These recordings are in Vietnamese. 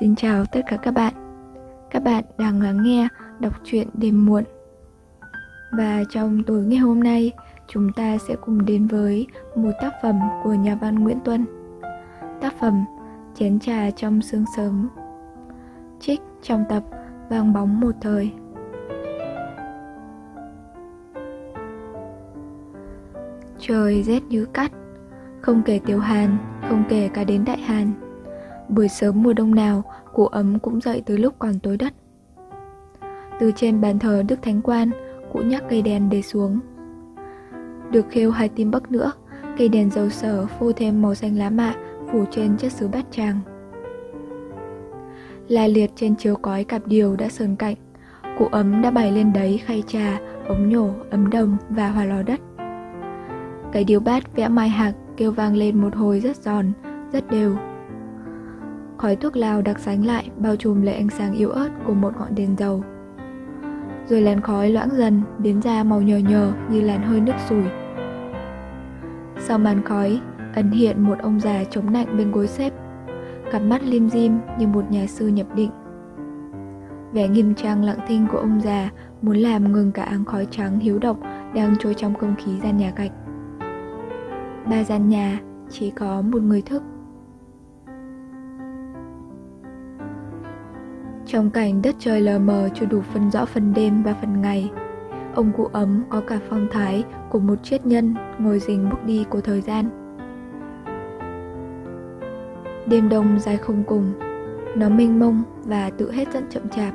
Xin chào tất cả các bạn. Các bạn đang lắng nghe đọc truyện đêm muộn. Và trong tối ngày hôm nay, chúng ta sẽ cùng đến với một tác phẩm của nhà văn Nguyễn Tuân. Tác phẩm Chén trà trong sương sớm. Trích trong tập Vàng bóng một thời. Trời rét như cắt, không kể Tiểu Hàn, không kể cả đến Đại Hàn Buổi sớm mùa đông nào, cụ ấm cũng dậy từ lúc còn tối đất. Từ trên bàn thờ Đức Thánh Quan, cụ nhắc cây đèn để xuống. Được khêu hai tim bắc nữa, cây đèn dầu sở phô thêm màu xanh lá mạ phủ trên chất xứ bát tràng. La liệt trên chiếu cói cặp điều đã sờn cạnh, cụ ấm đã bày lên đấy khay trà, ống nhổ, ấm đồng và hòa lò đất. Cái điếu bát vẽ mai hạc kêu vang lên một hồi rất giòn, rất đều khói thuốc lào đặc sánh lại bao trùm lấy ánh sáng yếu ớt của một ngọn đèn dầu. Rồi làn khói loãng dần biến ra màu nhờ nhờ như làn hơi nước sủi. Sau màn khói, ẩn hiện một ông già chống nạnh bên gối xếp, cặp mắt lim dim như một nhà sư nhập định. Vẻ nghiêm trang lặng thinh của ông già muốn làm ngừng cả áng khói trắng hiếu độc đang trôi trong không khí gian nhà gạch. Ba gian nhà chỉ có một người thức Trong cảnh đất trời lờ mờ chưa đủ phân rõ phần đêm và phần ngày, ông cụ ấm có cả phong thái của một triết nhân ngồi rình bước đi của thời gian. Đêm đông dài không cùng, nó mênh mông và tự hết dẫn chậm chạp.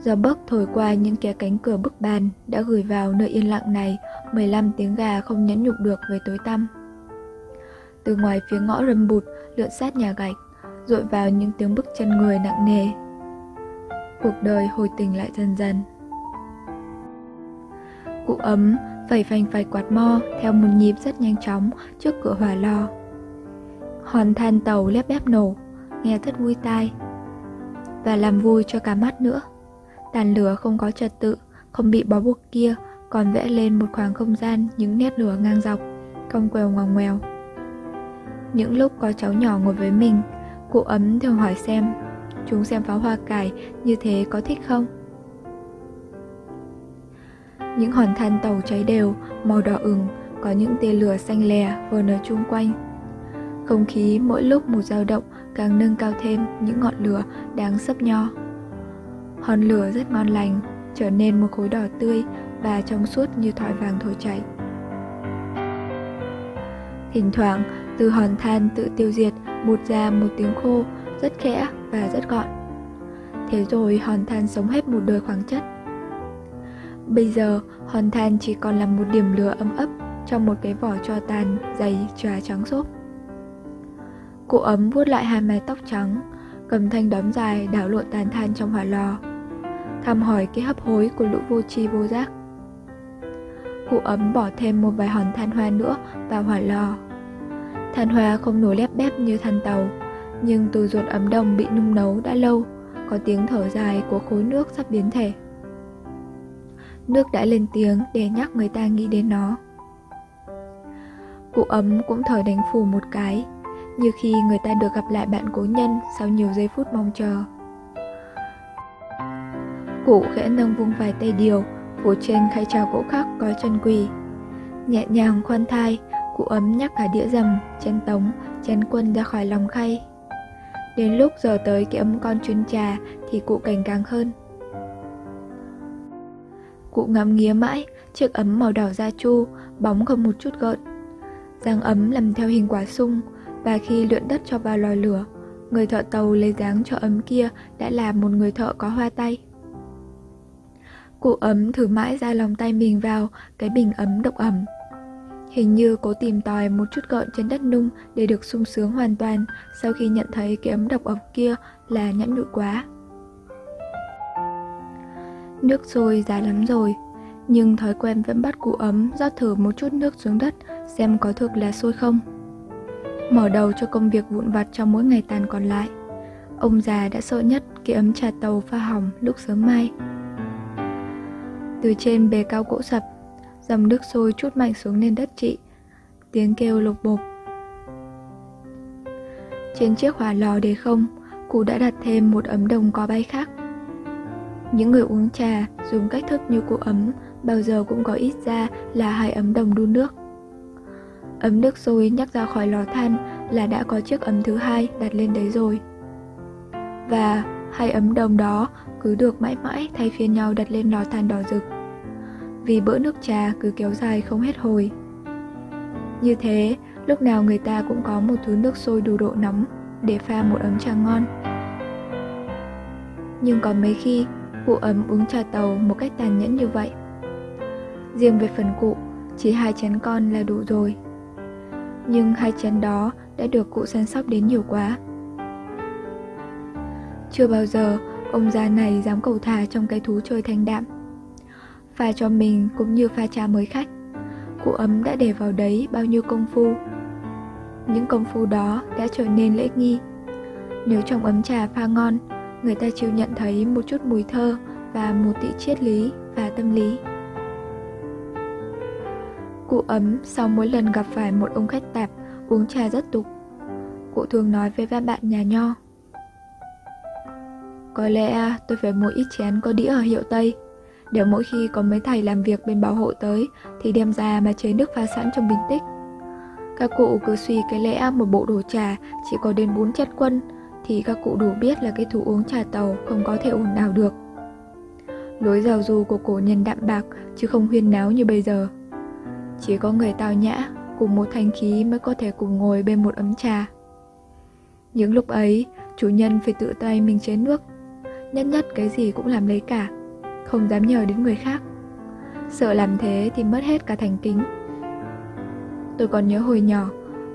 Gió bấc thổi qua những kẻ cánh cửa bức bàn đã gửi vào nơi yên lặng này 15 tiếng gà không nhẫn nhục được về tối tăm. Từ ngoài phía ngõ rầm bụt lượn sát nhà gạch, dội vào những tiếng bước chân người nặng nề. Cuộc đời hồi tình lại dần dần. Cụ ấm phẩy phành phạch quạt mo theo một nhịp rất nhanh chóng trước cửa hỏa lò. Hòn than tàu lép bép nổ, nghe rất vui tai. Và làm vui cho cả mắt nữa. Tàn lửa không có trật tự, không bị bó buộc kia, còn vẽ lên một khoảng không gian những nét lửa ngang dọc, cong quèo ngoằn ngoèo. Những lúc có cháu nhỏ ngồi với mình Cụ ấm thường hỏi xem Chúng xem pháo hoa cải như thế có thích không? Những hòn than tàu cháy đều, màu đỏ ửng, có những tia lửa xanh lè vờn ở chung quanh. Không khí mỗi lúc một dao động càng nâng cao thêm những ngọn lửa đáng sấp nho. Hòn lửa rất ngon lành, trở nên một khối đỏ tươi và trong suốt như thỏi vàng thổi chảy. Thỉnh thoảng, từ hòn than tự tiêu diệt một ra một tiếng khô rất khẽ và rất gọn. Thế rồi hòn than sống hết một đời khoáng chất. Bây giờ, hòn than chỉ còn là một điểm lửa ấm ấp trong một cái vỏ cho tàn dày trà trắng xốp. Cụ ấm vuốt lại hai mái tóc trắng, cầm thanh đóm dài đảo lộn tàn than trong hỏa lò. Thăm hỏi cái hấp hối của lũ vô tri vô giác. Cụ ấm bỏ thêm một vài hòn than hoa nữa vào hỏa lò Than hoa không nổi lép bép như than tàu, nhưng từ ruột ấm đồng bị nung nấu đã lâu, có tiếng thở dài của khối nước sắp biến thể. Nước đã lên tiếng để nhắc người ta nghĩ đến nó. Cụ ấm cũng thở đánh phù một cái, như khi người ta được gặp lại bạn cố nhân sau nhiều giây phút mong chờ. Cụ khẽ nâng vung vài tay điều, phủ trên khay trà gỗ khắc có chân quỳ. Nhẹ nhàng khoan thai, Cụ ấm nhắc cả đĩa rầm, chén tống, chén quân ra khỏi lòng khay. Đến lúc giờ tới cái ấm con chuyên trà thì cụ cảnh càng hơn. Cụ ngắm nghía mãi, chiếc ấm màu đỏ da chu, bóng không một chút gợn. Giang ấm làm theo hình quả sung, và khi luyện đất cho vào lò lửa, người thợ tàu lấy dáng cho ấm kia đã là một người thợ có hoa tay. Cụ ấm thử mãi ra lòng tay mình vào cái bình ấm độc ẩm Hình như cố tìm tòi một chút gợn trên đất nung để được sung sướng hoàn toàn sau khi nhận thấy cái ấm độc ẩm kia là nhẫn nhụi quá. Nước sôi giá lắm rồi, nhưng thói quen vẫn bắt cụ ấm rót thử một chút nước xuống đất xem có thực là sôi không. Mở đầu cho công việc vụn vặt trong mỗi ngày tàn còn lại. Ông già đã sợ nhất cái ấm trà tàu pha hỏng lúc sớm mai. Từ trên bề cao gỗ sập, Dầm nước sôi chút mạnh xuống nền đất chị tiếng kêu lục bục Trên chiếc hỏa lò để không, cụ đã đặt thêm một ấm đồng có bay khác. Những người uống trà dùng cách thức như cụ ấm bao giờ cũng có ít ra là hai ấm đồng đun nước. Ấm nước sôi nhắc ra khỏi lò than là đã có chiếc ấm thứ hai đặt lên đấy rồi. Và hai ấm đồng đó cứ được mãi mãi thay phiên nhau đặt lên lò than đỏ rực. Vì bữa nước trà cứ kéo dài không hết hồi. Như thế, lúc nào người ta cũng có một thứ nước sôi đủ độ nóng để pha một ấm trà ngon. Nhưng có mấy khi, cụ ấm uống trà tàu một cách tàn nhẫn như vậy. Riêng về phần cụ, chỉ hai chén con là đủ rồi. Nhưng hai chén đó đã được cụ săn sóc đến nhiều quá. Chưa bao giờ ông già này dám cầu thả trong cái thú chơi thanh đạm. Pha cho mình cũng như pha trà mới khách. Cụ ấm đã để vào đấy bao nhiêu công phu. Những công phu đó đã trở nên lễ nghi. Nếu trong ấm trà pha ngon, người ta chịu nhận thấy một chút mùi thơ và một tị triết lý và tâm lý. Cụ ấm sau mỗi lần gặp phải một ông khách tạp uống trà rất tục. Cụ thường nói với các bạn nhà nho. Có lẽ tôi phải mua ít chén có đĩa ở hiệu Tây đều mỗi khi có mấy thầy làm việc bên bảo hộ tới Thì đem ra mà chế nước pha sẵn trong bình tích. Các cụ cứ suy cái lẽ một bộ đồ trà chỉ có đến 4 chất quân Thì các cụ đủ biết là cái thủ uống trà tàu không có thể ổn nào được. Lối giàu du của cổ nhân đạm bạc chứ không huyên náo như bây giờ. Chỉ có người tao nhã cùng một thanh khí mới có thể cùng ngồi bên một ấm trà. Những lúc ấy, chủ nhân phải tự tay mình chế nước. Nhất nhất cái gì cũng làm lấy cả không dám nhờ đến người khác. Sợ làm thế thì mất hết cả thành kính. Tôi còn nhớ hồi nhỏ,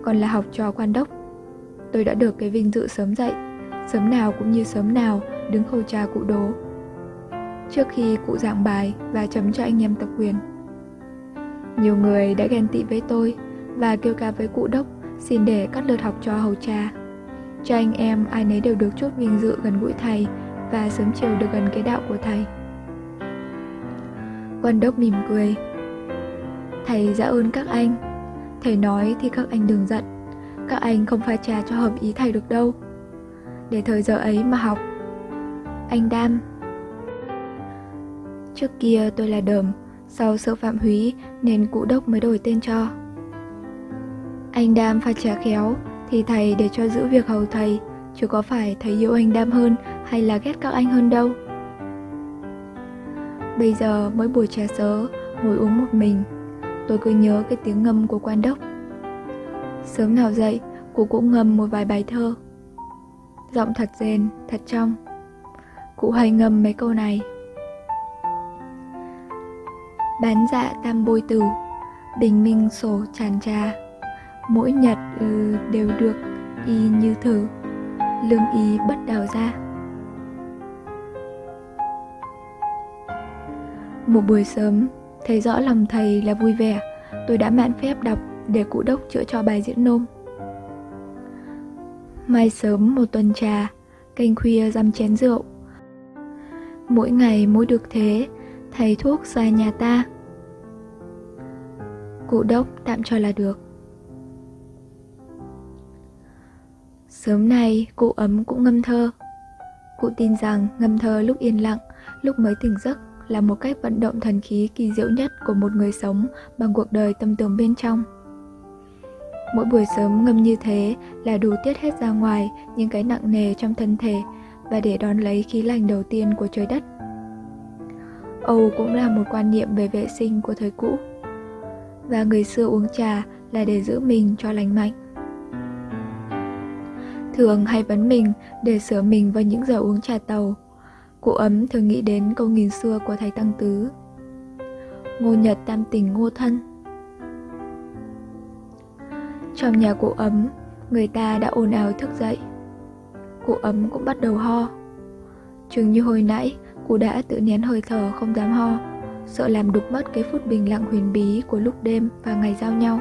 còn là học trò quan đốc. Tôi đã được cái vinh dự sớm dậy, sớm nào cũng như sớm nào đứng khâu trà cụ đố. Trước khi cụ giảng bài và chấm cho anh em tập quyền. Nhiều người đã ghen tị với tôi và kêu ca với cụ đốc xin để cắt lượt học trò hầu trà cho anh em ai nấy đều được chút vinh dự gần gũi thầy và sớm chiều được gần cái đạo của thầy. Quan đốc mỉm cười. Thầy dạ ơn các anh. Thầy nói thì các anh đừng giận. Các anh không pha trà cho hợp ý thầy được đâu. Để thời giờ ấy mà học. Anh Đam. Trước kia tôi là Đờm, sau sự phạm húy nên cụ đốc mới đổi tên cho. Anh Đam pha trà khéo thì thầy để cho giữ việc hầu thầy, chứ có phải thầy yêu anh Đam hơn hay là ghét các anh hơn đâu Bây giờ mỗi buổi trà sớ Ngồi uống một mình. Tôi cứ nhớ cái tiếng ngâm của quan đốc. Sớm nào dậy Cụ cũng ngâm một vài bài thơ. Giọng thật rền, thật trong. Cụ hay ngâm mấy câu này. Bán dạ tam bôi tử Bình minh sổ tràn trà. Mỗi nhật ừ, đều được y như thử. Lương y bất đào ra. Một buổi sớm, thấy rõ lòng thầy là vui vẻ, tôi đã mạn phép đọc để cụ đốc chữa cho bài diễn nôm. Mai sớm một tuần trà, canh khuya dăm chén rượu. Mỗi ngày mỗi được thế, thầy thuốc xoa nhà ta. Cụ đốc tạm cho là được. Sớm nay, cụ ấm cũng ngâm thơ. Cụ tin rằng ngâm thơ lúc yên lặng, lúc mới tỉnh giấc là một cách vận động thần khí kỳ diệu nhất của một người sống bằng cuộc đời tâm tưởng bên trong. Mỗi buổi sớm ngâm như thế là đủ tiết hết ra ngoài những cái nặng nề trong thân thể và để đón lấy khí lành đầu tiên của trời đất. Âu cũng là một quan niệm về vệ sinh của thời cũ. Và người xưa uống trà là để giữ mình cho lành mạnh. Thường hay vấn mình để sửa mình vào những giờ uống trà tàu Cụ ấm thường nghĩ đến câu nghìn xưa của thầy Tăng Tứ. Ngô Nhật tam tình ngô thân. Trong nhà cụ ấm, người ta đã ồn ào thức dậy. Cụ ấm cũng bắt đầu ho. Chừng như hồi nãy, cụ đã tự nén hơi thở không dám ho Sợ làm đục mất cái phút bình lặng huyền bí của lúc đêm và ngày giao nhau.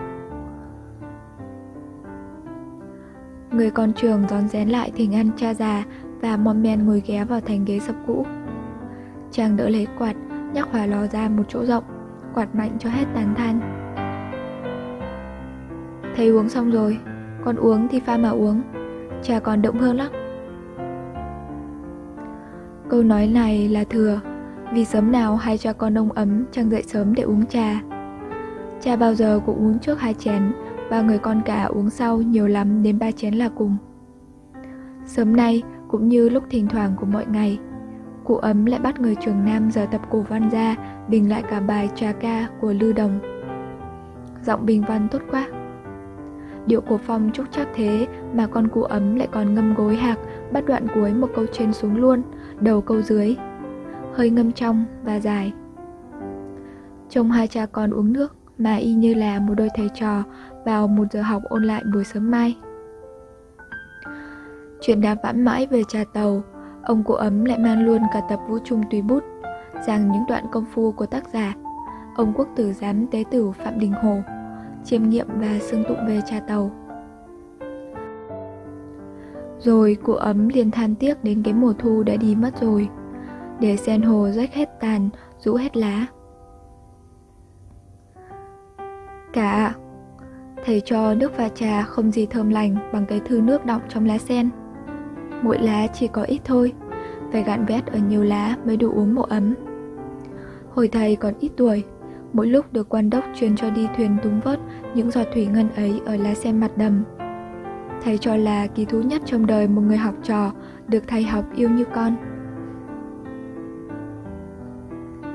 Người con trường rón rén lại thỉnh ăn cha già và mòn men ngồi ghé vào thành ghế sập cũ. Chàng đỡ lấy quạt, nhắc hỏa lò ra một chỗ rộng, quạt mạnh cho hết tàn than. Thầy uống xong rồi, còn uống thì pha mà uống, trà còn động hơn lắm. Câu nói này là thừa, vì sớm nào hai cha con ông ấm chẳng dậy sớm để uống trà. Cha bao giờ cũng uống trước hai chén, và người con cả uống sau nhiều lắm đến ba chén là cùng. Sớm nay, cũng như lúc thỉnh thoảng của mọi ngày, cụ ấm lại bắt người trường nam giờ tập cổ văn ra, bình lại cả bài trà ca của Lưu Đồng. Giọng bình văn tốt quá. Điệu cổ phong trúc chắc thế mà con cụ ấm lại còn ngâm gối hạc, bắt đoạn cuối một câu trên xuống luôn, đầu câu dưới. Hơi ngâm trong và dài. Trông hai cha con uống nước mà y như là một đôi thầy trò vào một giờ học ôn lại buổi sớm mai. Chuyện đàm vãn mãi về trà tàu, ông cụ ấm lại mang luôn cả tập vũ trung tùy bút, rằng những đoạn công phu của tác giả, ông quốc tử giám tế tử Phạm Đình Hồ, chiêm nghiệm và xương tụng về trà tàu. Rồi cụ ấm liền than tiếc đến cái mùa thu đã đi mất rồi, để sen hồ rách hết tàn, rũ hết lá. Cả thầy cho nước pha trà không gì thơm lành bằng cái thư nước đọng trong lá sen. Mỗi lá chỉ có ít thôi, phải gạn vét ở nhiều lá mới đủ uống một ấm. Hồi thầy còn ít tuổi, mỗi lúc được quan đốc truyền cho đi thuyền túng vớt những giọt thủy ngân ấy ở lá sen mặt đầm. Thầy cho là kỳ thú nhất trong đời một người học trò được thầy học yêu như con.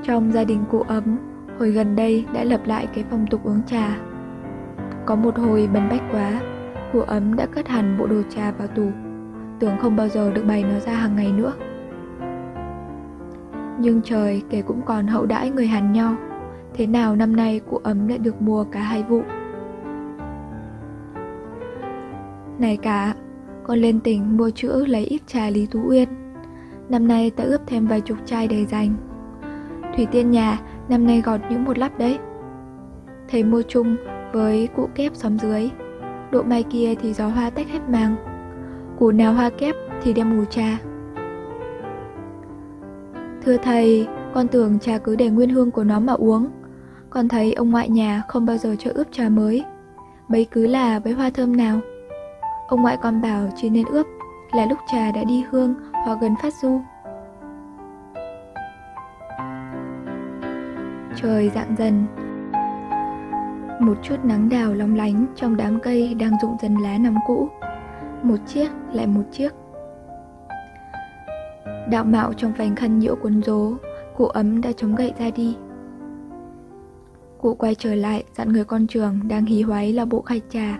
Trong gia đình cụ ấm, hồi gần đây đã lập lại cái phong tục uống trà. Có một hồi bần bách quá, cụ ấm đã cất hẳn bộ đồ trà vào tủ, tưởng không bao giờ được bày nó ra hàng ngày nữa. Nhưng trời kể cũng còn hậu đãi người Hàn Nho, thế nào năm nay cụ ấm lại được mua cả hai vụ. Này cả, con lên tỉnh mua chữ lấy ít trà Lý Tú Uyên. Năm nay ta ướp thêm vài chục chai để dành. Thủy Tiên nhà năm nay gọt những một lắp đấy. Thầy mua chung với cụ kép xóm dưới. Độ mai kia thì gió hoa tách hết màng. Củ nào hoa kép thì đem mù trà. Thưa thầy, con tưởng trà cứ để nguyên hương của nó mà uống. Con thấy ông ngoại nhà không bao giờ cho ướp trà mới. Bấy cứ là với hoa thơm nào. Ông ngoại con bảo chỉ nên ướp là lúc trà đã đi hương hoặc gần phát du. Trời dạng dần Một chút nắng đào long lánh trong đám cây đang rụng dần lá năm cũ một chiếc, lại một chiếc. Đạo mạo trong vành khăn nhiễu cuốn rố Cụ ấm đã chống gậy ra đi. Cụ quay trở lại, dặn người con trường đang hí hoáy là bộ khai trà.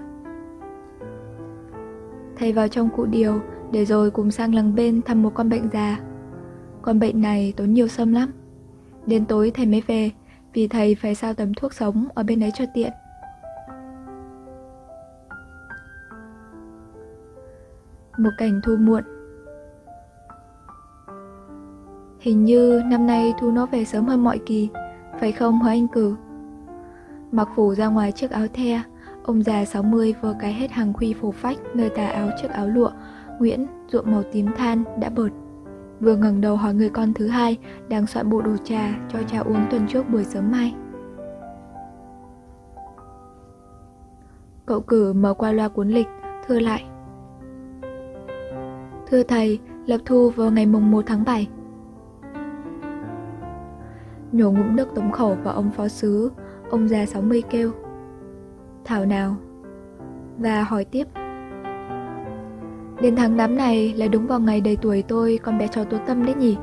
Thầy vào trong cụ điều, để rồi cùng sang làng bên thăm một con bệnh già. Con bệnh này tốn nhiều sâm lắm. Đến tối thầy mới về, vì thầy phải sao tấm thuốc sống ở bên ấy cho tiện. Một cảnh thu muộn Hình như năm nay thu nó về sớm hơn mọi kỳ, phải không hả anh cử? Mặc phủ ra ngoài chiếc áo the, ông già 60 vừa cái hết hàng khuy phổ phách nơi tà áo chiếc áo lụa, Nguyễn, ruộng màu tím than, đã bợt vừa ngẩng đầu hỏi người con thứ hai đang soạn bộ đồ trà cho cha uống tuần trước buổi sớm mai. Cậu cử mở qua loa cuốn lịch, thưa lại. Thưa thầy, lập thu vào ngày mùng 1 tháng 7. Nhổ ngụm nước tống khẩu vào ông phó sứ, ông già 60 kêu. Thảo nào? Và hỏi tiếp. Đến tháng 8 này là đúng vào ngày đầy tuổi tôi con bé cháu Tố Tâm đấy nhỉ?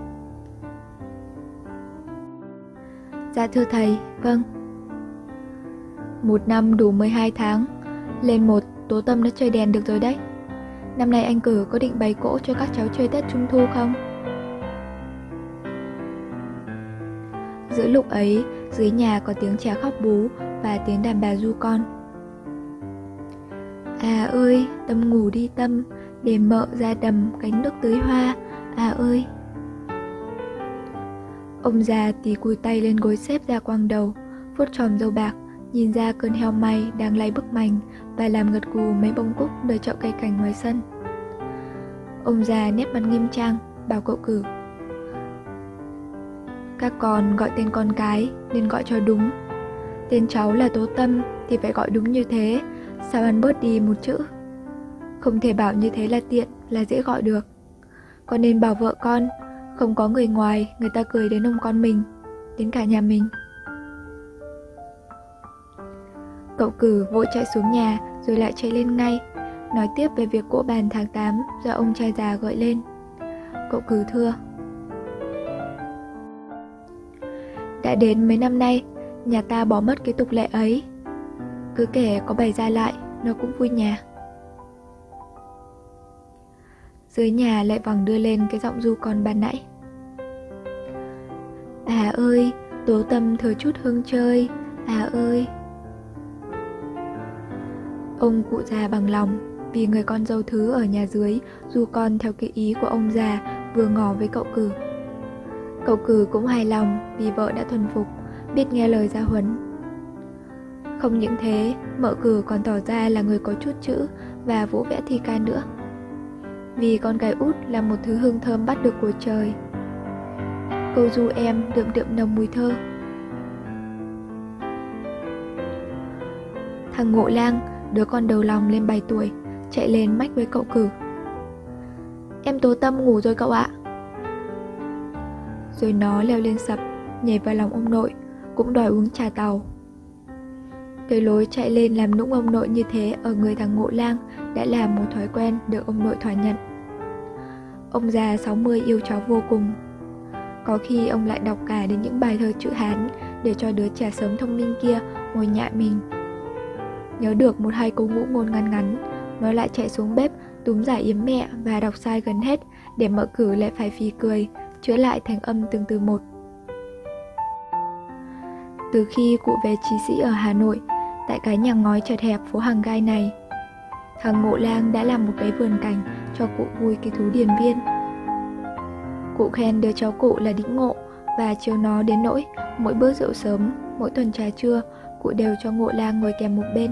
Dạ thưa thầy, vâng. Một năm đủ 12 tháng, lên một Tố Tâm đã chơi đèn được rồi đấy. Năm nay anh cử có định bày cỗ cho các cháu chơi Tết Trung Thu không? Giữa lúc ấy, dưới nhà có tiếng trẻ khóc bú và tiếng đàn bà du con. À ơi, Tâm ngủ đi Tâm, để mợ ra đầm cánh nước tưới hoa, à ơi. Ông già tì cùi tay lên gối xếp ra quang đầu, vuốt tròm dâu bạc, nhìn ra cơn heo may đang lay bức mành và làm gật gù mấy bông cúc nơi chậu cây cảnh ngoài sân. Ông già nét mặt nghiêm trang, bảo cậu cử. Các con gọi tên con cái nên gọi cho đúng. Tên cháu là Tố Tâm thì phải gọi đúng như thế, sao ăn bớt đi một chữ. Không thể bảo như thế là tiện, là dễ gọi được. Con nên bảo vợ con, không có người ngoài, người ta cười đến ông con mình, đến cả nhà mình. Cậu cử vội chạy xuống nhà rồi lại chạy lên ngay, nói tiếp về việc cỗ bàn tháng 8 do ông trai già gọi lên. Cậu cử thưa. Đã đến mấy năm nay, nhà ta bỏ mất cái tục lệ ấy. Cứ kể có bày ra lại, nó cũng vui nhà. Dưới nhà lại vẳng đưa lên cái giọng du con ban nãy. À ơi, tố tâm thừa chút hương chơi, à ơi. Ông cụ già bằng lòng vì người con dâu thứ ở nhà dưới dù con theo cái ý của ông già vừa ngỏ với cậu cử. Cậu cử cũng hài lòng vì vợ đã thuần phục, biết nghe lời gia huấn. Không những thế, mợ cử còn tỏ ra là người có chút chữ và vũ vẽ thi ca nữa. Vì con gái út là một thứ hương thơm bắt được của trời. Câu du em đượm đượm nồng mùi thơ. Thằng Ngộ Lang, đứa con đầu lòng lên 7 tuổi, chạy lên mách với cậu cử. Em tố tâm ngủ rồi cậu ạ. Rồi nó leo lên sập, nhảy vào lòng ông nội, cũng đòi uống trà tàu. Cái lối chạy lên làm nũng ông nội như thế ở người thằng Ngộ Lang đã là một thói quen được ông nội thỏa nhận. Ông già 60 yêu cháu vô cùng. Có khi ông lại đọc cả đến những bài thơ chữ Hán để cho đứa trẻ sớm thông minh kia ngồi nhại mình. Nhớ được một hai câu ngũ ngôn ngắn ngắn, nó lại chạy xuống bếp túm giải yếm mẹ và đọc sai gần hết để mở cử lại phải phì cười, chữa lại thành âm từng từ một. Từ khi cụ về trí sĩ ở Hà Nội, tại cái nhà ngói chật hẹp phố hàng gai này, thằng Ngộ Lang đã làm một cái vườn cảnh cho cụ vui cái thú điền viên. Cụ khen đứa cháu cụ là đĩnh ngộ và chiều nó đến nỗi mỗi bữa rượu sớm, mỗi tuần trà trưa, cụ đều cho Ngộ Lang ngồi kèm một bên.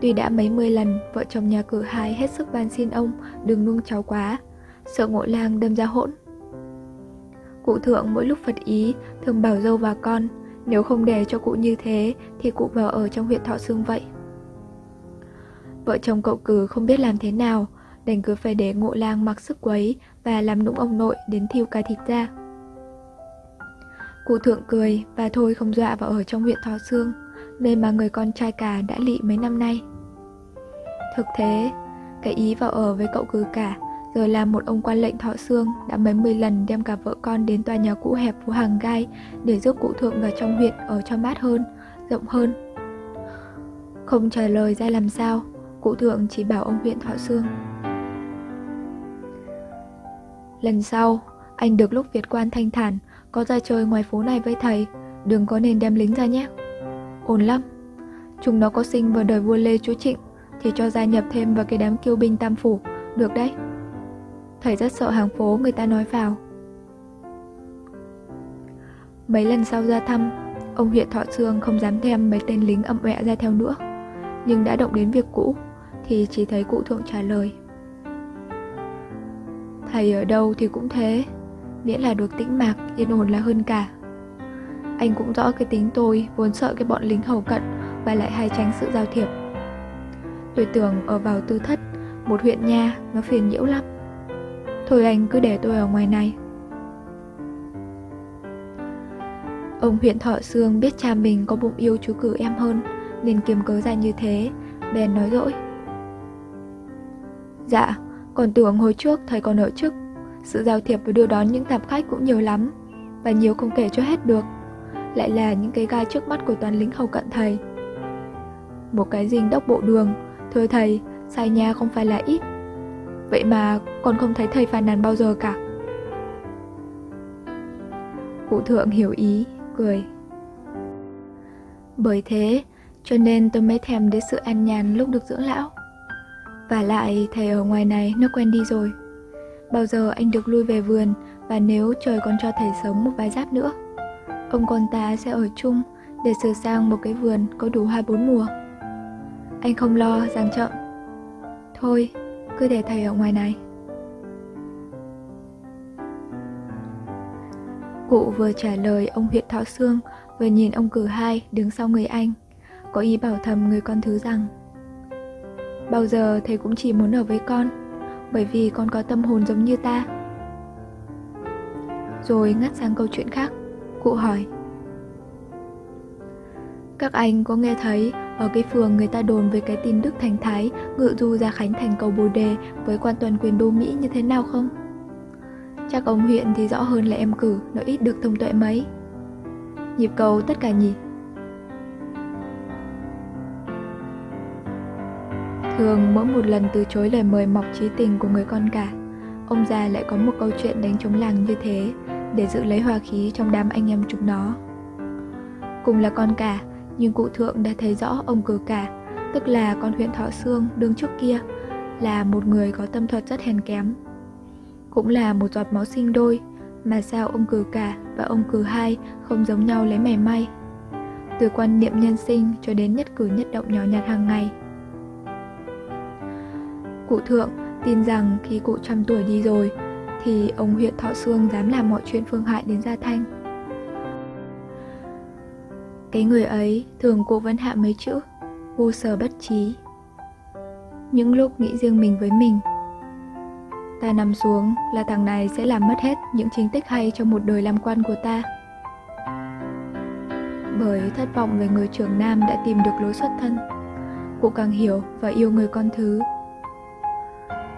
Tuy đã mấy mươi lần, vợ chồng nhà cử hai hết sức van xin ông đừng nuông cháu quá, sợ Ngộ Lang đâm ra hỗn. Cụ thượng mỗi lúc phật ý thường bảo dâu và con, nếu không để cho cụ như thế thì cụ vào ở trong huyện Thọ Sương vậy. Vợ chồng cậu cử không biết làm thế nào, đành cứ phải để ngộ lang mặc sức quấy và làm nũng ông nội đến thiêu cả thịt ra. Cụ thượng cười và thôi không dọa vào ở trong huyện Thọ Sương, nơi mà người con trai cả đã lị mấy năm nay. Thực thế, cái ý vào ở với cậu cứ cả, rồi làm một ông quan lệnh Thọ xương đã mấy mươi lần đem cả vợ con đến tòa nhà cũ hẹp phố hàng gai để giúp cụ thượng vào trong huyện ở cho mát hơn, rộng hơn. Không trả lời ra làm sao, cụ thượng chỉ bảo ông huyện Thọ xương. Lần sau, anh được lúc Việt quan thanh thản, có ra chơi ngoài phố này với thầy, đừng có nên đem lính ra nhé. Ổn lắm. Chúng nó có sinh vào đời vua Lê Chúa Trịnh, thì cho gia nhập thêm vào cái đám kiêu binh tam phủ, được đấy. Thầy rất sợ hàng phố người ta nói vào. Mấy lần sau ra thăm, ông huyện Thọ Sương không dám thêm mấy tên lính âm ẹ ra theo nữa, nhưng đã động đến việc cũ, thì chỉ thấy cụ thượng trả lời. Thầy ở đâu thì cũng thế Miễn là được tĩnh mạc, yên ổn là hơn cả anh cũng rõ cái tính tôi Vốn sợ cái bọn lính hầu cận Và lại hay tránh sự giao thiệp. Tôi tưởng ở vào tư thất, Một huyện nha nó phiền nhiễu lắm. Thôi anh cứ để tôi ở ngoài này. Ông huyện Thọ xương biết cha mình có bụng yêu chú cử em hơn, Nên kiềm cớ ra như thế, Bèn nói dỗi. Dạ còn tưởng hồi trước thầy còn ở chức, Sự giao thiệp và đưa đón những tạp khách cũng nhiều lắm, Và nhiều không kể cho hết được. Lại là những cái gai trước mắt của toàn lính hầu cận thầy. Một cái dinh đốc bộ đường Thưa thầy, sai nhà không phải là ít. Vậy mà còn không thấy thầy phàn nàn bao giờ cả. Cụ thượng hiểu ý, cười. Bởi thế, cho nên tôi mới thèm đến sự an nhàn lúc được dưỡng lão. Và lại thầy ở ngoài này nó quen đi rồi. Bao giờ anh được lui về vườn Và nếu trời còn cho thầy sống một vài giáp nữa? Ông con ta sẽ ở chung Để sửa sang một cái vườn có đủ hai bốn mùa. Anh không lo rằng chậm Thôi, cứ để thầy ở ngoài này. Cụ vừa trả lời ông huyện Thọ Sương, Vừa nhìn ông cử hai đứng sau người anh, Có ý bảo thầm người con thứ rằng, Bao giờ thầy cũng chỉ muốn ở với con, Bởi vì con có tâm hồn giống như ta. Rồi ngắt sang câu chuyện khác. Cụ hỏi Các anh có nghe thấy ở cái phường người ta đồn về cái tin Đức Thành Thái ngự du ra Khánh thành cầu Bồ Đề với quan toàn quyền đô Mỹ như thế nào không? Chắc ông huyện thì rõ hơn là em cử, nó ít được thông tuệ mấy. Nhịp cầu tất cả nhỉ? Thường mỗi một lần từ chối lời mời mọc trí tình của người con cả, ông già lại có một câu chuyện đánh trống làng như thế để giữ lấy hòa khí trong đám anh em chúng nó. Cùng là con cả, nhưng cụ thượng đã thấy rõ ông cử cả, tức là con huyện Thọ Sương đương trước kia, là một người có tâm thuật rất hèn kém. Cũng là một giọt máu sinh đôi, mà sao ông cử cả và ông cử hai không giống nhau lấy mẻ may. Từ quan niệm nhân sinh cho đến nhất cử nhất động nhỏ nhặt hàng ngày. Cụ thượng tin rằng khi cụ trăm tuổi đi rồi, thì ông huyện Thọ Sương dám làm mọi chuyện phương hại đến Gia Thanh. Cái người ấy thường cố vẫn hạ mấy chữ Vô sở bất trí. Những lúc nghĩ riêng mình với mình Ta nằm xuống là thằng này sẽ làm mất hết những chính tích hay trong một đời làm quan của ta. Bởi thất vọng về người trưởng nam đã tìm được lối xuất thân Cụ càng hiểu và yêu người con thứ.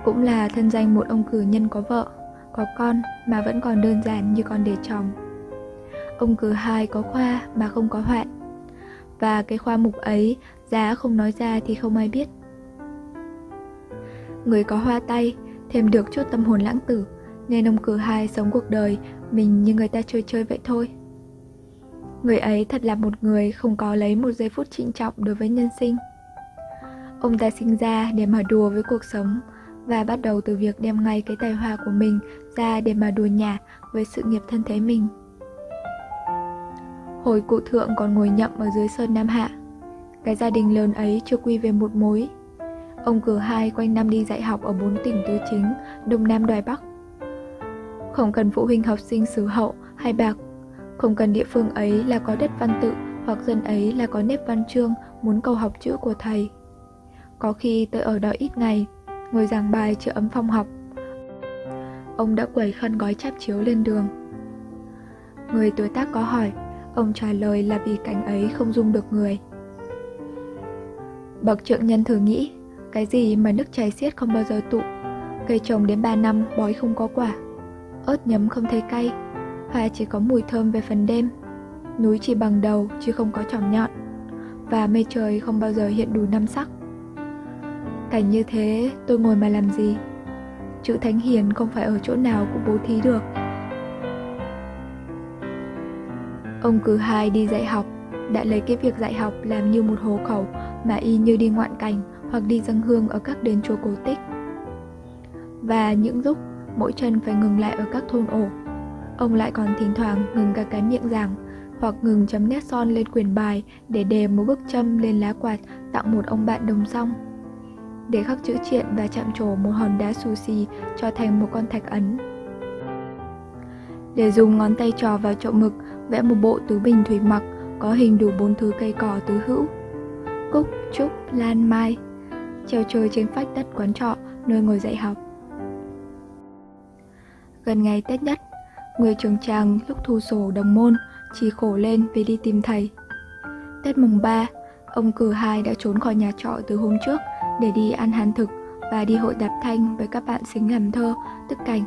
Cũng là thân danh một ông cử nhân có vợ, có con mà vẫn còn đơn giản như con để chồng Ông cử hai có khoa mà không có hoạn. Và cái khoa mục ấy, giá không nói ra thì không ai biết. Người có hoa tay, thêm được chút tâm hồn lãng tử, Nên ông cử hai sống cuộc đời mình như người ta chơi chơi vậy thôi. Người ấy thật là một người không có lấy một giây phút trịnh trọng đối với nhân sinh. Ông ta sinh ra để mà đùa với cuộc sống và bắt đầu từ việc đem ngay cái tài hoa của mình ra để mà đùa nhả với sự nghiệp thân thế mình. Hồi cụ thượng còn ngồi nhậm ở dưới sơn Nam Hạ, Cái gia đình lớn ấy chưa quy về một mối. Ông cử hai quanh năm đi dạy học ở bốn tỉnh tứ chính, Đông Nam Đoài Bắc. Không cần phụ huynh học sinh xứ hậu hay bạc, Không cần địa phương ấy là có đất văn tự Hoặc dân ấy là có nếp văn chương Muốn cầu học chữ của thầy. Có khi tôi ở đó ít ngày Ngồi giảng bài chữa ấm phong học. Ông đã quẩy khăn gói chắp chiếu lên đường. Người tuổi tác có hỏi Ông trả lời là vì cảnh ấy không dung được người. Bậc trượng nhân thử nghĩ, cái gì mà nước chảy xiết không bao giờ tụ, cây trồng đến 3 năm bói không có quả, ớt nhấm không thấy cay, hoa chỉ có mùi thơm về phần đêm, núi chỉ bằng đầu chứ không có tròn nhọn, và mây trời không bao giờ hiện đủ năm sắc. Cảnh như thế tôi ngồi mà làm gì? Chữ thánh hiền không phải ở chỗ nào cũng bố thí được. Ông cứ hai đi dạy học, đã lấy cái việc dạy học làm như một hồ khẩu mà y như đi ngoạn cảnh hoặc đi dâng hương ở các đền chùa cổ tích. Và những lúc mỗi chân phải ngừng lại ở các thôn ổ, ông lại còn thỉnh thoảng ngừng cả cái miệng giảng hoặc ngừng chấm nét son lên quyển bài để đề một bức châm lên lá quạt tặng một ông bạn đồng song. Để khắc chữ triện và chạm trổ một hòn đá xù xì cho thành một con thạch ấn. Để dùng ngón tay trò vào chậu mực, vẽ một bộ tứ bình thủy mặc có hình đủ bốn thứ cây cỏ tứ hữu. Cúc, trúc, lan, mai. Treo chơi trên phách đất quán trọ, nơi ngồi dạy học. Gần ngày tết nhất, người trường tràng lúc thu sổ đồng môn, chỉ khổ lên vì đi tìm thầy. Tết mùng 3 ông cử hai đã trốn khỏi nhà trọ từ hôm trước để đi ăn hàn thực và đi hội đạp thanh với các bạn sinh làm thơ tức cảnh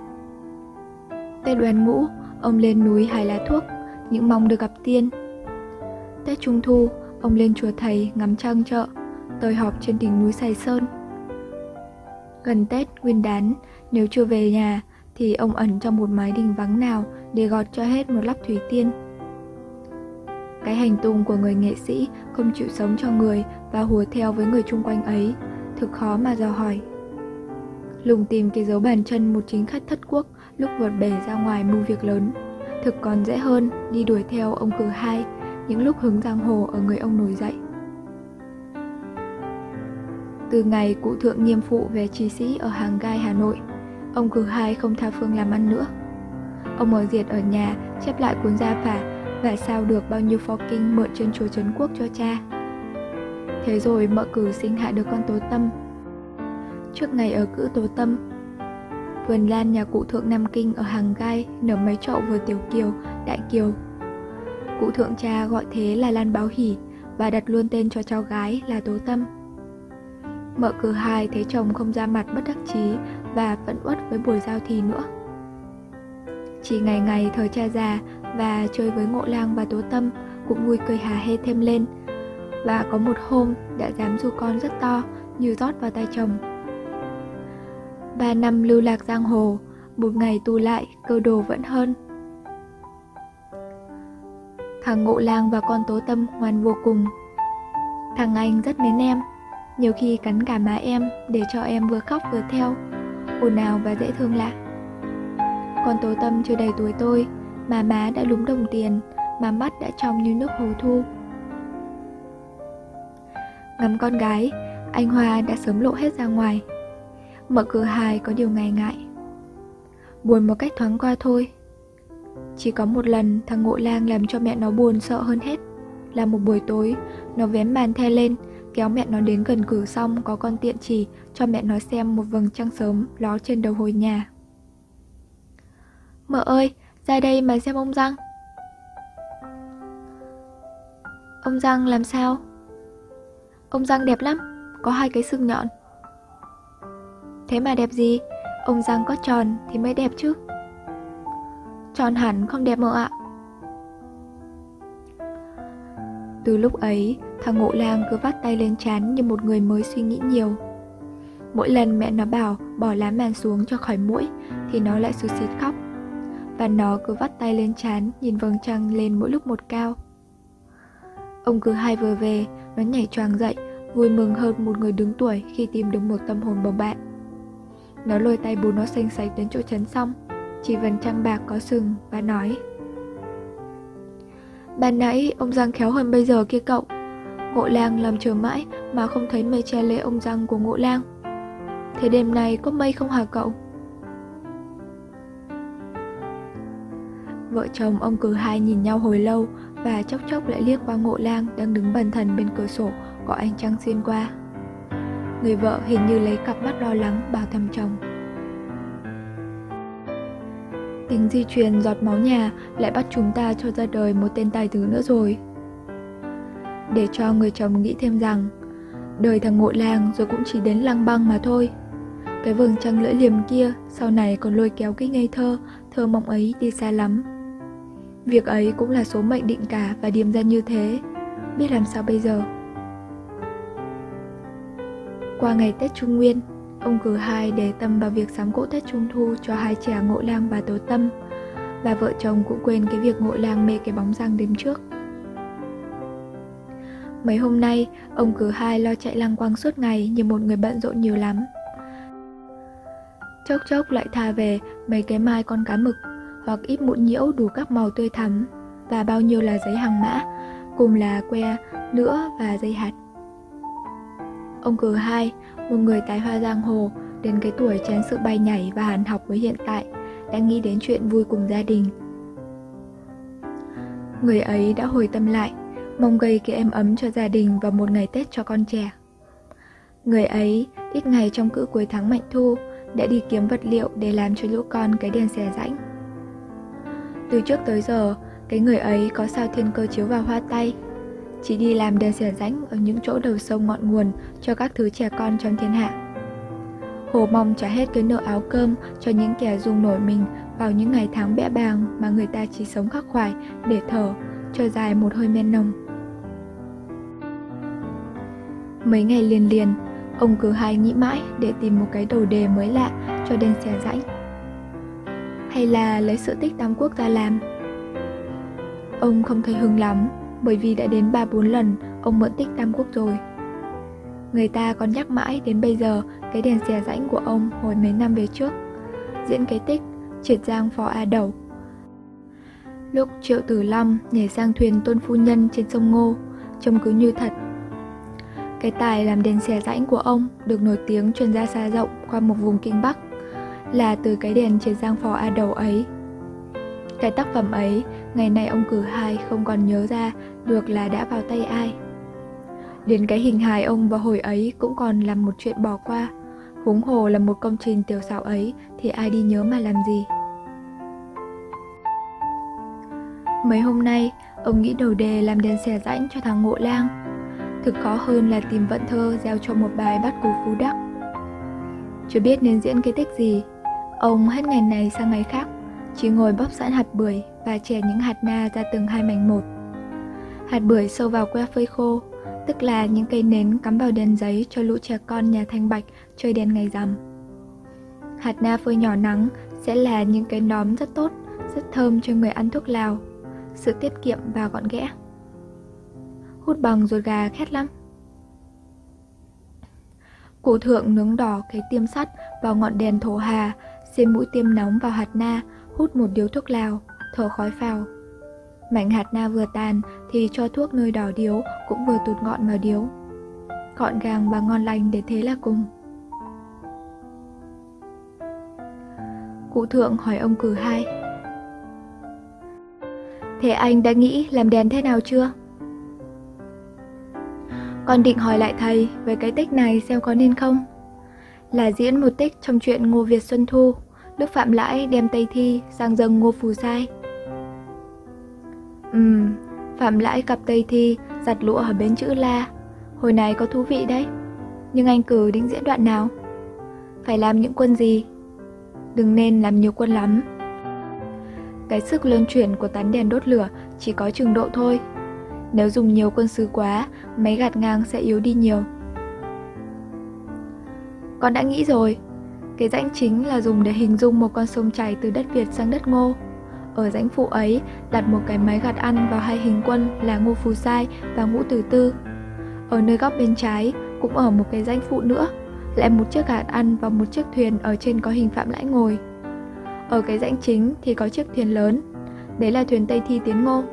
tết đoan ngũ ông lên núi hái lá thuốc những mong được gặp tiên. Tết Trung Thu, ông lên chùa thầy ngắm trăng chợ, tơi họp trên đỉnh núi Sài Sơn. Gần Tết Nguyên đán, nếu chưa về nhà thì ông ẩn trong một mái đình vắng nào để gọt cho hết một lắp thủy tiên. Cái hành tung của người nghệ sĩ không chịu sống cho người và hùa theo với người chung quanh ấy, thực khó mà dò hỏi. Lùng tìm cái dấu bàn chân một chính khách thất quốc lúc vượt bể ra ngoài mưu việc lớn thực còn dễ hơn đi đuổi theo ông cử hai những lúc hứng giang hồ ở người ông nổi dậy. Từ ngày cụ thượng nghiêm phụ về trí sĩ ở hàng gai Hà Nội, ông cử hai không tha phương làm ăn nữa. Ông ở diệt ở nhà chép lại cuốn gia phả và sao được bao nhiêu phó kinh mượn trên chùa Trấn Quốc cho cha. Thế rồi mợ cử sinh hạ được con tố tâm, trước ngày ở cữ tố tâm. Vườn lan nhà cụ thượng Nam Kinh ở hàng gai nở mấy chậu vừa tiểu kiều, đại kiều. Cụ thượng cha gọi thế là Lan Báo Hỷ và đặt luôn tên cho cháu gái là Tố Tâm. Mợ cử hai thấy chồng không ra mặt bất đắc chí và vẫn uất với buổi giao thì nữa. Chỉ ngày ngày thời cha già và chơi với ngộ lang và tố tâm cũng vui cười hà hê thêm lên. Và có một hôm đã dám du con rất to như rót vào tay chồng. Ba năm lưu lạc giang hồ, một ngày tu lại cơ đồ vẫn hơn. Thằng Ngộ Lang và con Tố Tâm ngoan vô cùng. Thằng anh rất mến em, nhiều khi cắn cả má em để cho em vừa khóc vừa theo, ồn ào và dễ thương lạ. Con Tố Tâm chưa đầy tuổi tôi, mà má đã lúng đồng tiền, mà mắt đã trong như nước hồ thu. Ngắm con gái, anh Hoa đã sớm lộ hết ra ngoài. Mở cửa hài có điều ngại ngại. Buồn một cách thoáng qua thôi. Chỉ có một lần thằng Ngộ Lang làm cho mẹ nó buồn sợ hơn hết. Là một buổi tối, nó vén màn the lên, kéo mẹ nó đến gần cửa xong có con tiện chỉ cho mẹ nó xem một vầng trăng sớm ló trên đầu hồi nhà. Mợ ơi, ra đây mà xem ông Răng. Ông Răng làm sao? Ông Răng đẹp lắm, có hai cái sừng nhọn. Thế mà đẹp gì? Ông Răng có tròn thì mới đẹp chứ. Tròn hẳn không đẹp mợ ạ. Từ lúc ấy, thằng Ngộ Lang cứ vắt tay lên chán như một người mới suy nghĩ nhiều. Mỗi lần mẹ nó bảo bỏ lá màn xuống cho khỏi mũi thì nó lại sụt xịt khóc. Và nó cứ vắt tay lên chán nhìn vầng trăng lên mỗi lúc một cao. Ông cứ hai vừa về, nó nhảy choàng dậy, vui mừng hơn một người đứng tuổi khi tìm được một tâm hồn bầu bạn. Nó lôi tay bố nó xanh sạch đến chỗ chấn xong, chỉ vần trăng bạc có sừng và nói Ban nãy ông Giang khéo hơn bây giờ kia cậu Ngộ lang làm chờ mãi mà không thấy mây che lễ ông Giang của ngộ lang Thế đêm nay có mây không hả cậu? Vợ chồng ông cử hai nhìn nhau hồi lâu và chốc chốc lại liếc qua ngộ lang đang đứng bần thần bên cửa sổ có ánh trăng xuyên qua. Người vợ hình như lấy cặp mắt lo lắng bảo thầm chồng. Tính di truyền giọt máu nhà lại bắt chúng ta cho ra đời một tên tài tử nữa rồi. Để cho người chồng nghĩ thêm rằng đời thằng ngộ làng rồi cũng chỉ đến lăng băng mà thôi. Cái vầng trăng lưỡi liềm kia sau này còn lôi kéo cái ngây thơ, thơ mộng ấy đi xa lắm. Việc ấy cũng là số mệnh định cả và điềm ra như thế. Biết làm sao bây giờ? Qua ngày Tết Trung Nguyên, ông cử hai để tâm vào việc sắm cỗ Tết Trung Thu cho hai trẻ Ngộ Lang và Tố Tâm, và vợ chồng cũng quên cái việc Ngộ Lang mê cái bóng răng đêm trước. Mấy hôm nay, ông cử hai lo chạy lăng quăng suốt ngày như một người bận rộn nhiều lắm. Chốc chốc lại thà về mấy cái mai con cá mực hoặc ít mụn nhiễu đủ các màu tươi thắm và bao nhiêu là giấy hàng mã, cùng là que, nữa và dây hạt. Ông cử hai, một người tái hoa giang hồ, đến cái tuổi chán sự bay nhảy và hàn học với hiện tại, đang nghĩ đến chuyện vui cùng gia đình. Người ấy đã hồi tâm lại, mong gây cái êm ấm cho gia đình và một ngày Tết cho con trẻ. Người ấy, ít ngày trong cữ cuối tháng mạnh thu, đã đi kiếm vật liệu để làm cho lũ con cái đèn xẻ rãnh. Từ trước tới giờ, cái người ấy có sao thiên cơ chiếu vào hoa tay, chỉ đi làm đèn xẻ rãnh ở những chỗ đầu sông ngọn nguồn cho các thứ trẻ con trong thiên hạ. Hồ mong trả hết cái nợ áo cơm cho những kẻ dùng nổi mình vào những ngày tháng bẽ bàng mà người ta chỉ sống khắc khoải để thở, cho dài một hơi men nồng. Mấy ngày liền liền, ông cứ hai nghĩ mãi để tìm một cái đầu đề mới lạ cho đèn xẻ rãnh. Hay là lấy sự tích Tam Quốc ra làm? Ông không thấy hứng lắm bởi vì đã đến 3-4 lần ông mượn tích Tam Quốc rồi. Người ta còn nhắc mãi đến bây giờ cái đèn xè rãnh của ông hồi mấy năm về trước. Diễn cái tích triệt giang phò A Đầu. Lúc Triệu Tử lâm nhảy sang thuyền tôn phu nhân trên sông Ngô, trông cứ như thật. Cái tài làm đèn xè rãnh của ông được nổi tiếng truyền ra xa rộng qua một vùng kinh Bắc, là từ cái đèn trên giang phò A Đầu ấy. Cái tác phẩm ấy, ngày nay ông cử hai không còn nhớ ra được là đã vào tay ai. Đến cái hình hài ông vào hồi ấy cũng còn là một chuyện bỏ qua, Huống hồ là một công trình tiểu xảo ấy thì ai đi nhớ mà làm gì. Mấy hôm nay, ông nghĩ đầu đề làm đèn xẻ rãnh cho thằng Ngộ Lang. Thực khó hơn là tìm vận thơ gieo cho một bài bắt cú phú đắc. Chưa biết nên diễn cái tích gì, ông hết ngày này sang ngày khác, chỉ ngồi bóp sẵn hạt bưởi và chè những hạt na ra từng hai mảnh một. Hạt bưởi sâu vào que phơi khô, tức là những cây nến cắm vào đèn giấy cho lũ trẻ con nhà Thanh Bạch chơi đèn ngày rằm. Hạt na phơi nhỏ nắng sẽ là những cái nóm rất tốt, rất thơm cho người ăn thuốc lào, sự tiết kiệm và gọn ghẽ. Hút bằng ruột gà khét lắm. Cụ thượng nướng đỏ cái tiêm sắt vào ngọn đèn thổ hà, xem mũi tiêm nóng vào hạt na, hút một điếu thuốc lào, thở khói phào. Mảnh hạt na vừa tàn thì cho thuốc nơi đỏ điếu cũng vừa tụt ngọn vào điếu. Gọn gàng và ngon lành để thế là cùng. Cụ thượng hỏi ông cử hai. Thế anh đã nghĩ làm đèn thế nào chưa? Con định hỏi lại thầy về cái tích này xem có nên không? Là diễn một tích trong chuyện Ngô Việt Xuân Thu, đức Phạm Lãi đem Tây Thi sang dâng Ngô Phù Sai. Ừm, Phạm Lãi gặp Tây Thi giặt lụa ở bến chữ La. Hồi này có thú vị đấy. Nhưng anh cử định diễn đoạn nào? Phải làm những quân gì? Đừng nên làm nhiều quân lắm. Cái sức luân chuyển của tán đèn đốt lửa chỉ có chừng độ thôi. Nếu dùng nhiều quân sứ quá, máy gạt ngang sẽ yếu đi nhiều. Con đã nghĩ rồi, cái rãnh chính là dùng để hình dung một con sông chảy từ đất Việt sang đất Ngô. Ở rãnh phụ ấy đặt một cái máy gạt ăn vào hai hình quân là Ngô Phù Sai và Ngũ Tử Tư. Ở nơi góc bên trái cũng ở một cái rãnh phụ nữa, lại một chiếc gạt ăn và một chiếc thuyền ở trên có hình Phạm Lãi ngồi. Ở cái rãnh chính thì có chiếc thuyền lớn, đấy là thuyền Tây Thi Tiến Ngô.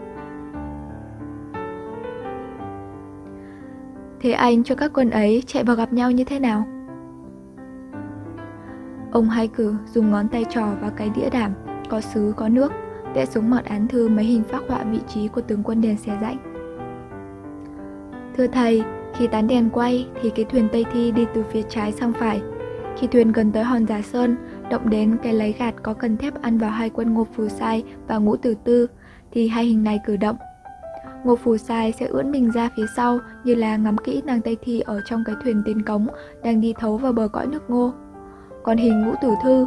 Thế anh cho các quân ấy chạy vào gặp nhau như thế nào? Ông hai cử dùng ngón tay trò vào cái đĩa đảm, có sứ có nước, vẽ xuống mặt án thư mấy hình phác họa vị trí của tướng quân đèn xé rãnh. Thưa thầy, khi tán đèn quay thì cái thuyền Tây Thi đi từ phía trái sang phải. Khi thuyền gần tới hòn giả sơn, động đến cái lấy gạt có cần thép ăn vào hai quân Ngô Phù Sai và Ngũ Tử Tư, thì hai hình này cử động. Ngô Phù Sai sẽ ưỡn mình ra phía sau như là ngắm kỹ nàng Tây Thi ở trong cái thuyền tiến cống đang đi thấu vào bờ cõi nước ngô. Còn hình Ngũ Tử Thư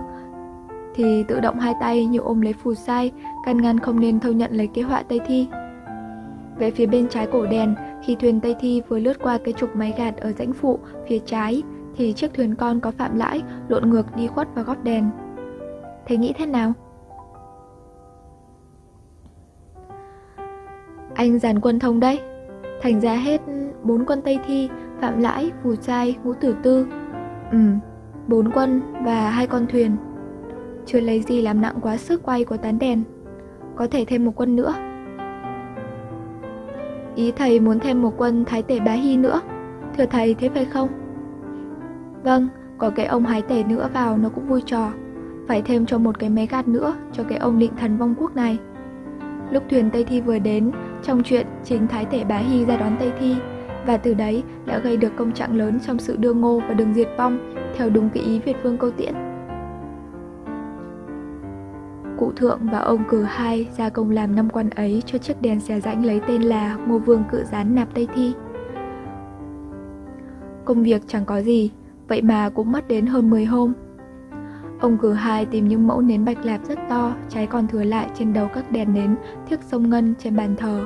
thì tự động hai tay như ôm lấy Phù Sai, căn ngăn không nên thâu nhận lấy kế họa Tây Thi. Về phía bên trái cổ đèn, khi thuyền Tây Thi vừa lướt qua cái trục máy gạt ở rãnh phụ phía trái, thì chiếc thuyền con có phạm lãi lộn ngược đi khuất vào góc đèn. Thầy nghĩ thế nào? Anh giàn quân thông đấy. Thành ra hết bốn quân Tây Thi, Phạm Lãi, Phù Trai, Ngũ Tử Tư. Ừ, bốn quân và hai con thuyền. Chưa lấy gì làm nặng quá sức quay của tán đèn. Có thể thêm một quân nữa. Ý thầy muốn thêm một quân Thái Tể Bá Hy nữa. Thưa thầy thế phải không? Vâng, có cái ông hái tể nữa vào nó cũng vui trò. Phải thêm cho một cái máy gạt nữa cho cái ông định thần vong quốc này. Lúc thuyền Tây Thi vừa đến, trong chuyện chính Thái Tể Bá Hy ra đón Tây Thi, và từ đấy đã gây được công trạng lớn trong sự đưa ngô và đường diệt vong theo đúng cái ý Việt Vương Câu Tiễn. Cụ thượng và ông cử hai ra công làm năm quan ấy cho chiếc đèn xẻ rãnh lấy tên là Ngô Vương Cự Gián Nạp Tây Thi. Công việc chẳng có gì, vậy mà cũng mất đến hơn 10 hôm. Ông cử hai tìm những mẫu nến bạch lạp rất to, cháy còn thừa lại trên đầu các đèn nến thiếc sông ngân trên bàn thờ,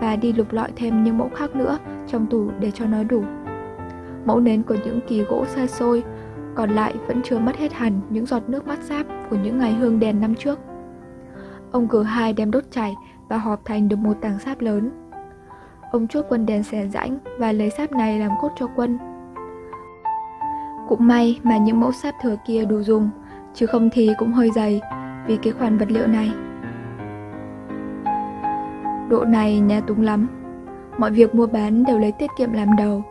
và đi lục lọi thêm những mẫu khác nữa trong tủ để cho nó đủ. Mẫu nến của những kỳ gỗ xa xôi, còn lại vẫn chưa mất hết hẳn những giọt nước mắt sáp của những ngày hương đèn năm trước. Ông cử hai đem đốt chảy và họp thành được một tảng sáp lớn. Ông chuốc quân đèn xẻ rãnh và lấy sáp này làm cốt cho quân. Cũng may mà những mẫu sáp thừa kia đủ dùng, chứ không thì cũng hơi dày vì cái khoản vật liệu này. Độ này nhà túng lắm, mọi việc mua bán đều lấy tiết kiệm làm đầu.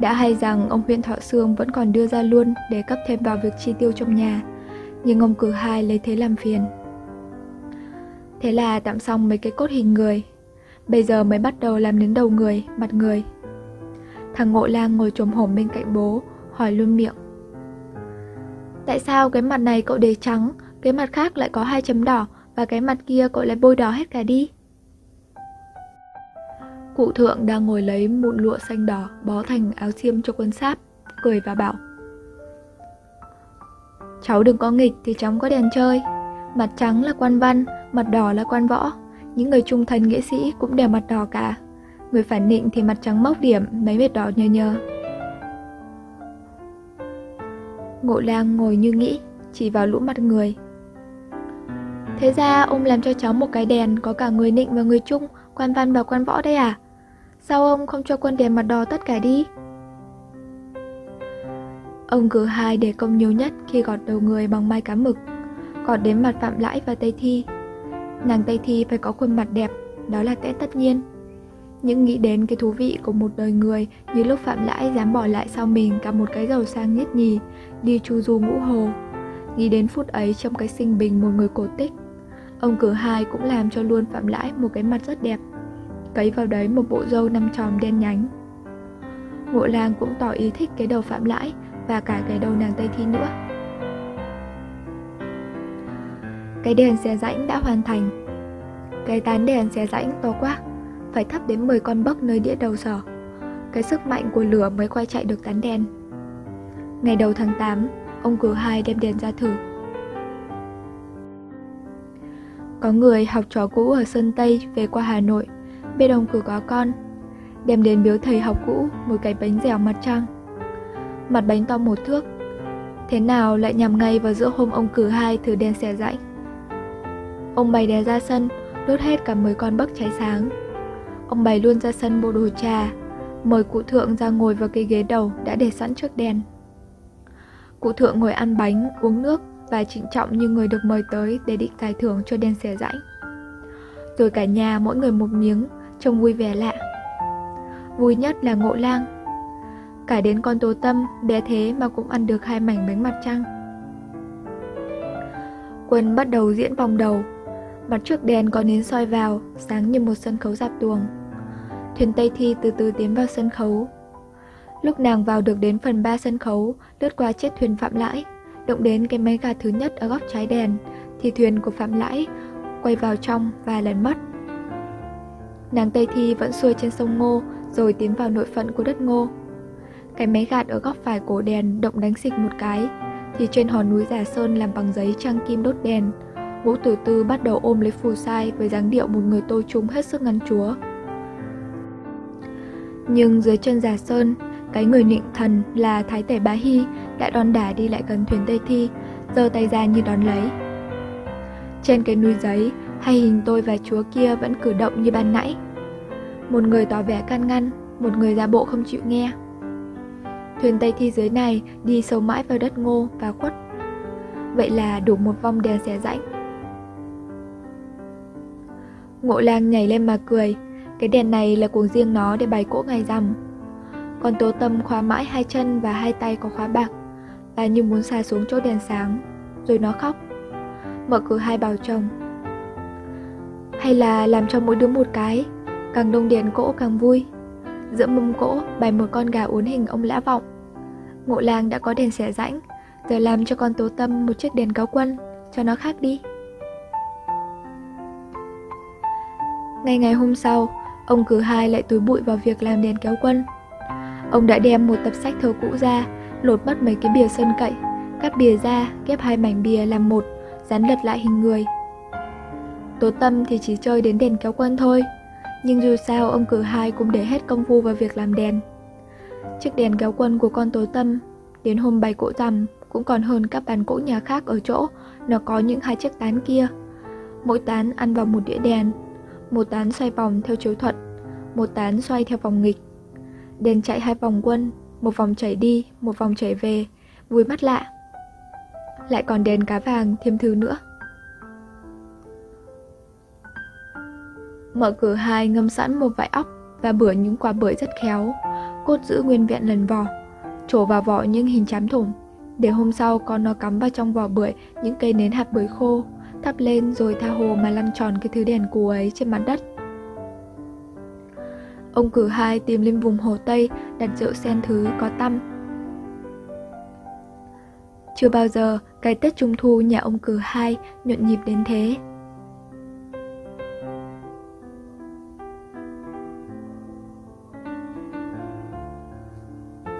Đã hay rằng ông huyện Thọ Sương vẫn còn đưa ra luôn để cấp thêm vào việc chi tiêu trong nhà, nhưng ông cử hai lấy thế làm phiền. Thế là tạm xong mấy cái cốt hình người, bây giờ mới bắt đầu làm đến đầu người, mặt người. Thằng Ngộ Lang ngồi trồm hổm bên cạnh bố, hỏi luôn miệng. Tại sao cái mặt này cậu để trắng, cái mặt khác lại có hai chấm đỏ và cái mặt kia cậu lại bôi đỏ hết cả đi? Cụ thượng đang ngồi lấy mụn lụa xanh đỏ bó thành áo xiêm cho quân sáp, cười và bảo Cháu đừng có nghịch thì cháu có đèn chơi. Mặt trắng là quan văn, mặt đỏ là quan võ. Những người trung thành nghĩa sĩ cũng đều mặt đỏ cả. Người phản định thì mặt trắng mốc điểm, mấy vệt đỏ nhờ nhờ. Ngộ lang ngồi như nghĩ, chỉ vào lũ mặt người. Thế ra ông làm cho cháu một cái đèn có cả người nịnh và người trung, quan văn và quan võ đây à? Sao ông không cho quân đèn mặt đỏ tất cả đi? Ông cử hai để công nhiều nhất khi gọt đầu người bằng mai cá mực, gọt đến mặt Phạm Lãi và Tây Thi. Nàng Tây Thi phải có khuôn mặt đẹp, đó là lẽ tất nhiên. Những nghĩ đến cái thú vị của một đời người như lúc Phạm Lãi dám bỏ lại sau mình cả một cái giàu sang nhất nhì, đi chu du ngũ hồ. Nghĩ đến phút ấy trong cái sinh bình một người cổ tích, ông cử hai cũng làm cho luôn Phạm Lãi một cái mặt rất đẹp. Cấy vào đấy một bộ râu năm tròn đen nhánh. Ngộ lang cũng tỏ ý thích cái đầu Phạm Lãi và cả cái đầu nàng Tây Thi nữa. Cái đèn xe rãnh đã hoàn thành. Cái tán đèn xe rãnh to quá, phải thắp đến 10 con bấc nơi đĩa đầu sở. Cái sức mạnh của lửa mới quay chạy được tán đèn. Ngày đầu tháng 8, ông cử hai đem đèn ra thử. Có người học trò cũ ở Sơn Tây về qua Hà Nội, bên ông cử có con, đem đến biếu thầy học cũ một cái bánh dẻo mặt trăng mặt bánh to một thước. Thế nào lại nhằm ngay vào giữa hôm ông cử hai thử đèn xẻ rãnh. Ông bày đèn ra sân, đốt hết cả 10 con bấc cháy sáng. Ông bày luôn ra sân bộ đồ trà, mời cụ thượng ra ngồi vào cái ghế đầu đã để sẵn trước đèn. Cụ thượng ngồi ăn bánh, uống nước và trịnh trọng như người được mời tới để định giải thưởng cho đèn xẻ rãnh. Rồi cả nhà mỗi người một miếng, trông vui vẻ lạ. Vui nhất là ngộ lang Cả đến con tố tâm, bé thế mà cũng ăn được hai mảnh bánh mặt trăng. Quân bắt đầu diễn vòng đầu. Mặt trước đèn có nến soi vào, sáng như một sân khấu dạp tuồng. Thuyền Tây Thi từ từ tiến vào sân khấu. Lúc nàng vào được đến phần ba sân khấu, lướt qua chiếc thuyền Phạm Lãi, động đến cái máy gà thứ nhất ở góc trái đèn, thì thuyền của Phạm Lãi quay vào trong và lẩn mất. Nàng Tây Thi vẫn xuôi trên sông Ngô, rồi tiến vào nội phận của đất Ngô. Cái máy gạt ở góc phải cổ đèn động đánh xịch một cái, thì trên hòn núi Giả Sơn làm bằng giấy trăng kim đốt đèn, Vũ Tử Tư bắt đầu ôm lấy phù sai với dáng điệu một người tô trung hết sức ngăn chúa. Nhưng dưới chân Giả Sơn, cái người nịnh thần là Thái Tể Bá Hy đã đòn đả đi lại gần thuyền Tây Thi, giơ tay ra như đón lấy. Trên cái núi giấy, hay hình tôi và chúa kia vẫn cử động như ban nãy. Một người tỏ vẻ can ngăn, một người ra bộ không chịu nghe. Thuyền Tây Thi dưới này đi sâu mãi vào đất ngô và khuất. Vậy là đủ một vòng đèn xẻ rãnh. Ngộ lang nhảy lên mà cười, cái đèn này là cuồng riêng nó để bày cỗ ngày rằm. Còn tố tâm khóa mãi hai chân và hai tay có khóa bạc, ta như muốn xa xuống chỗ đèn sáng, rồi nó khóc. Mở cửa hai bảo chồng. Hay là làm cho mỗi đứa một cái, càng đông đèn cỗ càng vui. Giữa mâm cỗ bày một con gà uốn hình ông lã vọng. Ngộ làng đã có đèn xẻ rãnh Giờ làm cho con tố tâm một chiếc đèn cáo quân Cho nó khác đi. Ngày ngày hôm sau Ông cử hai lại túi bụi vào việc làm đèn kéo quân. Ông đã đem một tập sách thơ cũ ra Lột mất mấy cái bìa sơn cậy Cắt bìa ra, ghép hai mảnh bìa làm một Dán lật lại hình người. Tố tâm thì chỉ chơi đến đèn kéo quân thôi nhưng dù sao ông cử hai cũng để hết công phu vào việc làm đèn. Chiếc đèn kéo quân của con Tố tâm, đến hôm bày cỗ rằm cũng còn hơn các bàn cỗ nhà khác ở chỗ nó có những hai chiếc tán kia. Mỗi tán ăn vào một đĩa đèn, một tán xoay vòng theo chiếu thuận, một tán xoay theo vòng nghịch. Đèn chạy hai vòng quân, một vòng chảy đi, một vòng chảy về, vui mắt lạ. Lại còn đèn cá vàng thêm thứ nữa. Mở cửa hai ngâm sẵn một vải óc và bửa những quả bưởi rất khéo, cốt giữ nguyên vẹn lần vỏ, trổ vào vỏ những hình chám thủng, để hôm sau con nó cắm vào trong vỏ bưởi những cây nến hạt bưởi khô, thắp lên rồi tha hồ mà lăn tròn cái thứ đèn cù ấy trên mặt đất. Ông cử hai tìm lên vùng hồ Tây đặt rượu sen thứ có tăm. Chưa bao giờ cái Tết Trung Thu nhà ông cử hai nhộn nhịp đến thế.